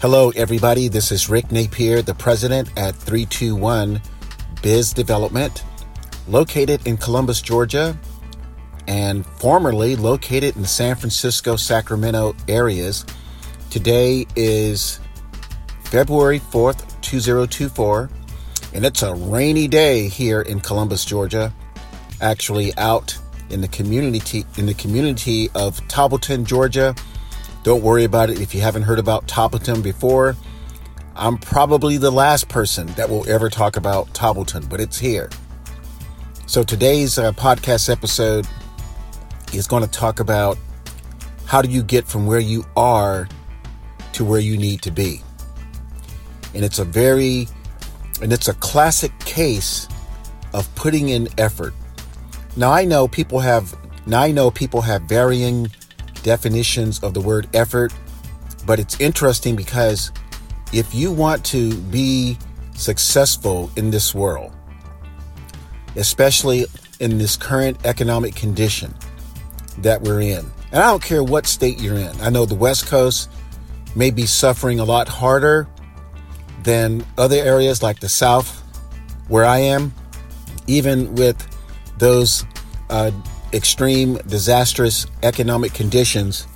Hello, everybody. This is Rick Napier, the president at 321 Biz Development, located in Columbus, Georgia, and formerly located in the San Francisco, Sacramento areas. Today is February 4th, 2024, and it's a rainy day here in Columbus, Georgia. Actually, out in the community in the community of Toppleton, Georgia. Don't worry about it if you haven't heard about Toppleton before. I'm probably the last person that will ever talk about Toppleton, but it's here. So today's uh, podcast episode is going to talk about how do you get from where you are to where you need to be. And it's a very and it's a classic case of putting in effort. Now I know people have now I know people have varying definitions of the word effort, but it's interesting because if you want to be successful in this world, especially in this current economic condition that we're in, and I don't care what state you're in, I know the West Coast may be suffering a lot harder than other areas like the South, where I am, even with those uh, extreme, disastrous economic conditions,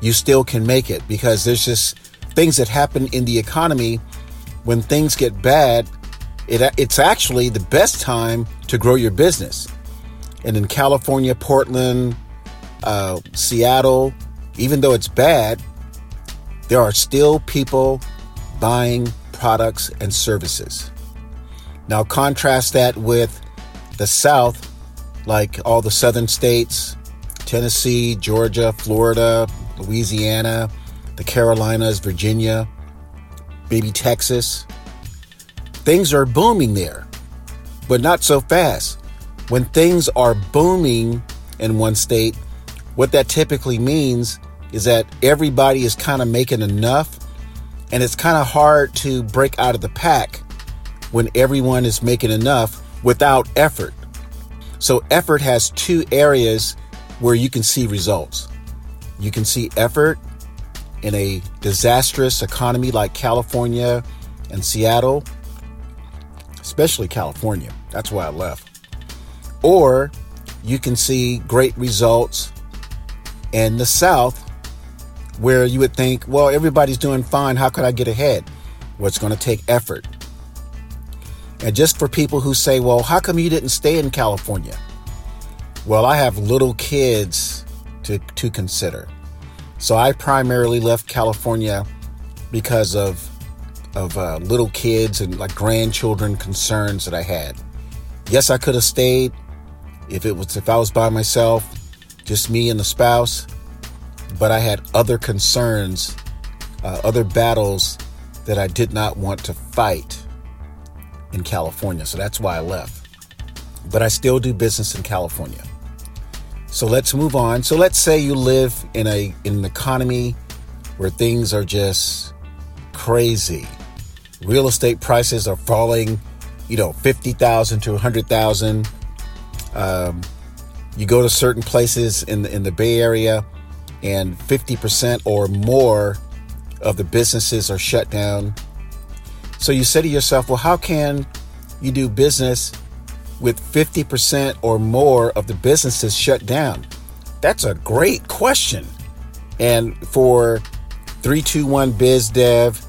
you still can make it because there's just things that happen in the economy when things get bad. It, it's actually the best time to grow your business. And in California, Portland, uh, Seattle, even though it's bad, there are still people buying products and services. Now, contrast that with the South, like all the southern states Tennessee, Georgia, Florida, Louisiana, the Carolinas, Virginia, maybe Texas. Things are booming there, but not so fast. When things are booming in one state, what that typically means is that everybody is kind of making enough, and it's kind of hard to break out of the pack when everyone is making enough without effort. So, effort has two areas where you can see results. You can see effort in a disastrous economy like California and Seattle, especially California. That's why I left. Or you can see great results in the South where you would think, well, everybody's doing fine. How could I get ahead? Well, it's going to take effort. And just for people who say, well, how come you didn't stay in California? Well, I have little kids to, to consider. So I primarily left California because of of uh, little kids and like grandchildren concerns that I had. Yes, I could have stayed if it was if I was by myself, just me and the spouse, but I had other concerns, uh, other battles that I did not want to fight in California. So that's why I left. But I still do business in California. So let's move on. So let's say you live in a in an economy where things are just crazy. Real estate prices are falling, you know, 50,000 to 100,000. Um, you go to certain places in the, in the Bay Area and 50% or more of the businesses are shut down so you say to yourself, well, how can you do business with 50% or more of the businesses shut down? That's a great question. And for 321 Biz Dev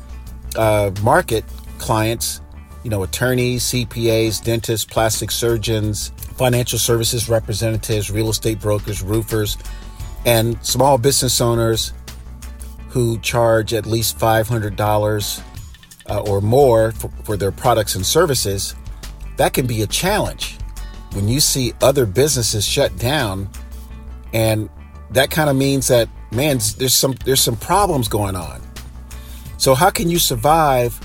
uh, market clients, you know, attorneys, CPAs, dentists, plastic surgeons, financial services representatives, real estate brokers, roofers, and small business owners who charge at least $500 uh, or more for, for their products and services, that can be a challenge. When you see other businesses shut down and that kind of means that man there's some there's some problems going on. So how can you survive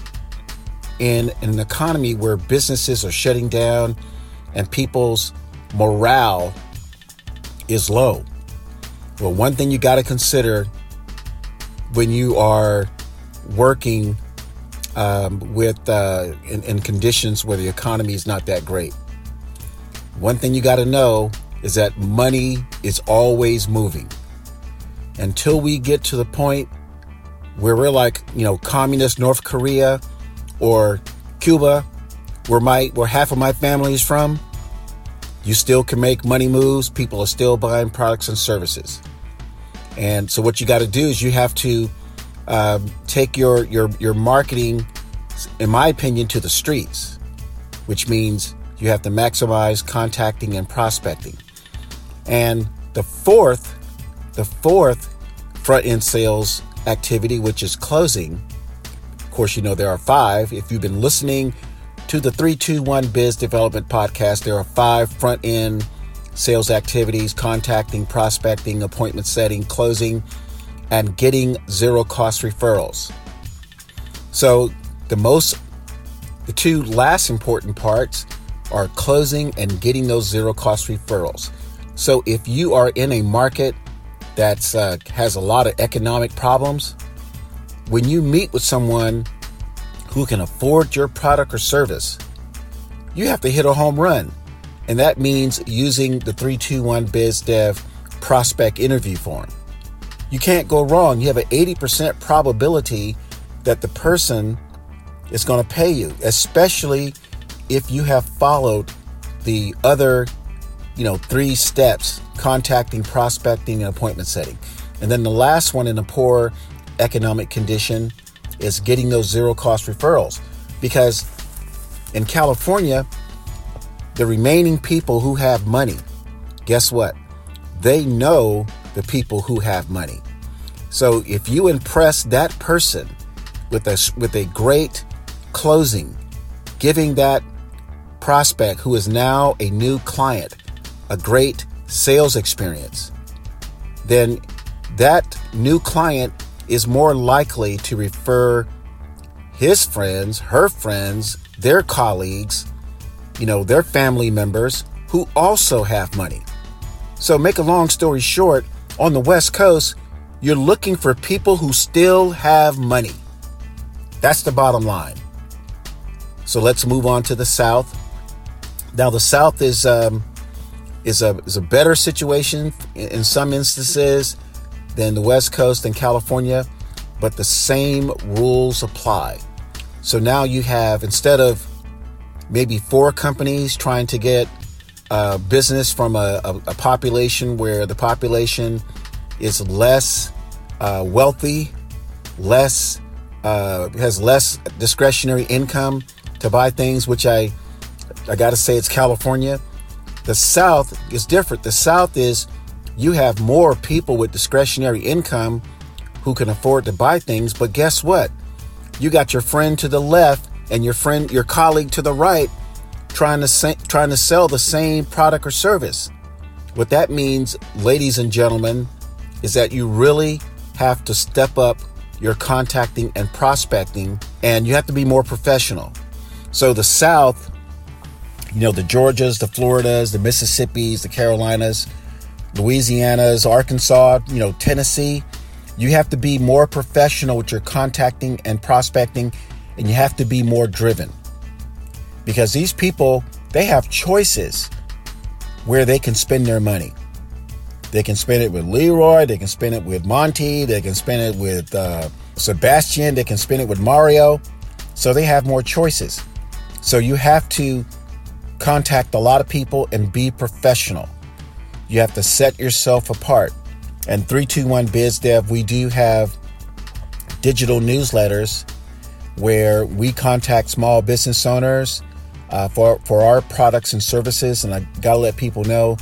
in, in an economy where businesses are shutting down and people's morale is low? Well one thing you got to consider when you are working um, with uh, in, in conditions where the economy is not that great. One thing you got to know is that money is always moving. Until we get to the point where we're like, you know, communist North Korea or Cuba, where my where half of my family is from, you still can make money moves. People are still buying products and services. And so what you got to do is you have to um, take your your your marketing, in my opinion, to the streets, which means you have to maximize contacting and prospecting. And the fourth, the fourth front end sales activity, which is closing. Of course, you know there are five. If you've been listening to the 321 Biz Development Podcast, there are five front end sales activities contacting, prospecting, appointment setting, closing, and getting zero cost referrals. So, the most, the two last important parts are closing and getting those zero cost referrals. So, if you are in a market that uh, has a lot of economic problems, when you meet with someone who can afford your product or service, you have to hit a home run. And that means using the 321 BizDev prospect interview form. You can't go wrong. You have an 80% probability that the person is going to pay you, especially if you have followed the other, you know, three steps contacting, prospecting, and appointment setting. And then the last one in a poor economic condition is getting those zero cost referrals. Because in California, the remaining people who have money, guess what? They know the people who have money. So if you impress that person with a, with a great closing, giving that prospect who is now a new client a great sales experience, then that new client is more likely to refer his friends, her friends, their colleagues, you know, their family members who also have money. So, make a long story short, on the West Coast, you're looking for people who still have money. That's the bottom line. So, let's move on to the South. Now, the South is um, is a is a better situation in some instances than the West Coast and California, but the same rules apply. So now you have instead of maybe four companies trying to get business from a, a, a, population where the population is less uh, wealthy, less uh, has less discretionary income to buy things, which I I got to say it's California. The South is different. The South is you have more people with discretionary income who can afford to buy things, but guess what? You got your friend to the left and your friend, your colleague to the right, trying to say, trying to sell the same product or service. What that means, ladies and gentlemen, is that you really have to step up your contacting and prospecting, and you have to be more professional. So the South, you know, the Georgias, the Floridas, the Mississippis, the Carolinas, Louisiana's, Arkansas, you know, Tennessee, you have to be more professional with your contacting and prospecting and you have to be more driven because these people they have choices where they can spend their money. They can spend it with leroy they can spend it with monty they can spend it with uh, sebastian they can spend it with mario. So they have more choices. So you have to contact a lot of people and be professional. You have to set yourself apart. And 321 bizdev we do have digital newsletters where we contact small business owners uh, for, for our products and services. And I got to let people know,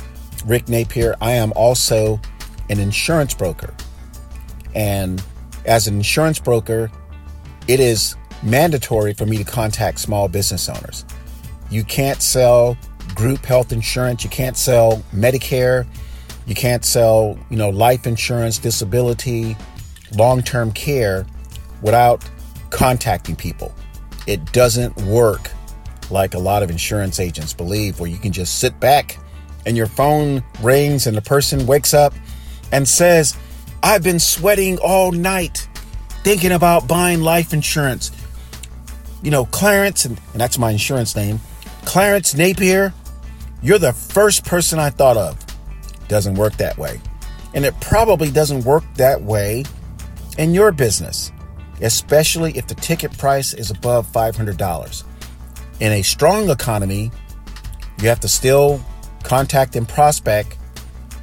Rick Napier, I am also an insurance broker. And as an insurance broker, it is mandatory for me to contact small business owners. You can't sell group health insurance, you can't sell Medicare, you can't sell, you know, life insurance, disability, long-term care without contacting people. It doesn't work like a lot of insurance agents believe, where you can just sit back and your phone rings and the person wakes up and says, I've been sweating all night thinking about buying life insurance. You know, Clarence, and, and that's my insurance name, Clarence Napier, you're the first person I thought of. Doesn't work that way. And it probably doesn't work that way in your business. especially if the ticket price is above $500. In a strong economy, you have to still contact and prospect,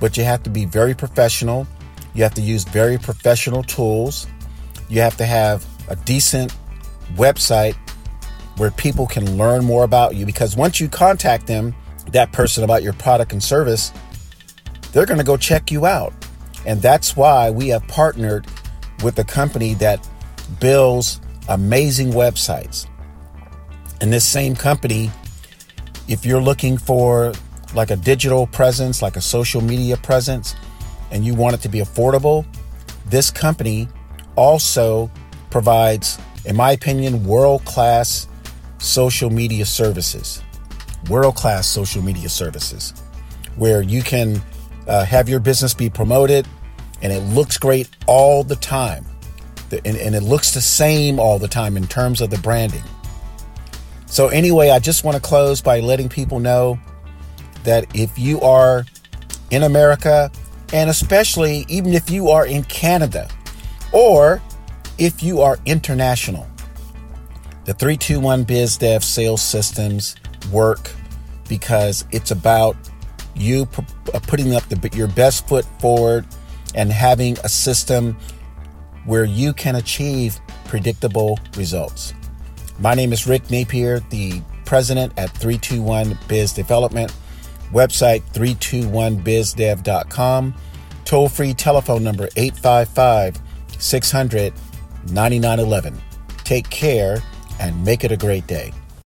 but you have to be very professional. You have to use very professional tools. You have to have a decent website where people can learn more about you because once you contact them, that person about your product and service, they're going to go check you out. And that's why we have partnered with a company that builds amazing websites. And this same company, if you're looking for like a digital presence, like a social media presence, and you want it to be affordable, this company also provides, in my opinion, world class social media services. World class social media services where you can uh, have your business be promoted and it looks great all the time. And, and it looks the same all the time in terms of the branding. So, anyway, I just want to close by letting people know that if you are in America, and especially even if you are in Canada, or if you are international, the 321 BizDev sales systems work because it's about you uh, putting up the, your best foot forward and having a system where you can achieve predictable results. My name is Rick Napier, the president at 321 Biz Development, website 321bizdev.com, toll free telephone number 855 600 9911. Take care and make it a great day.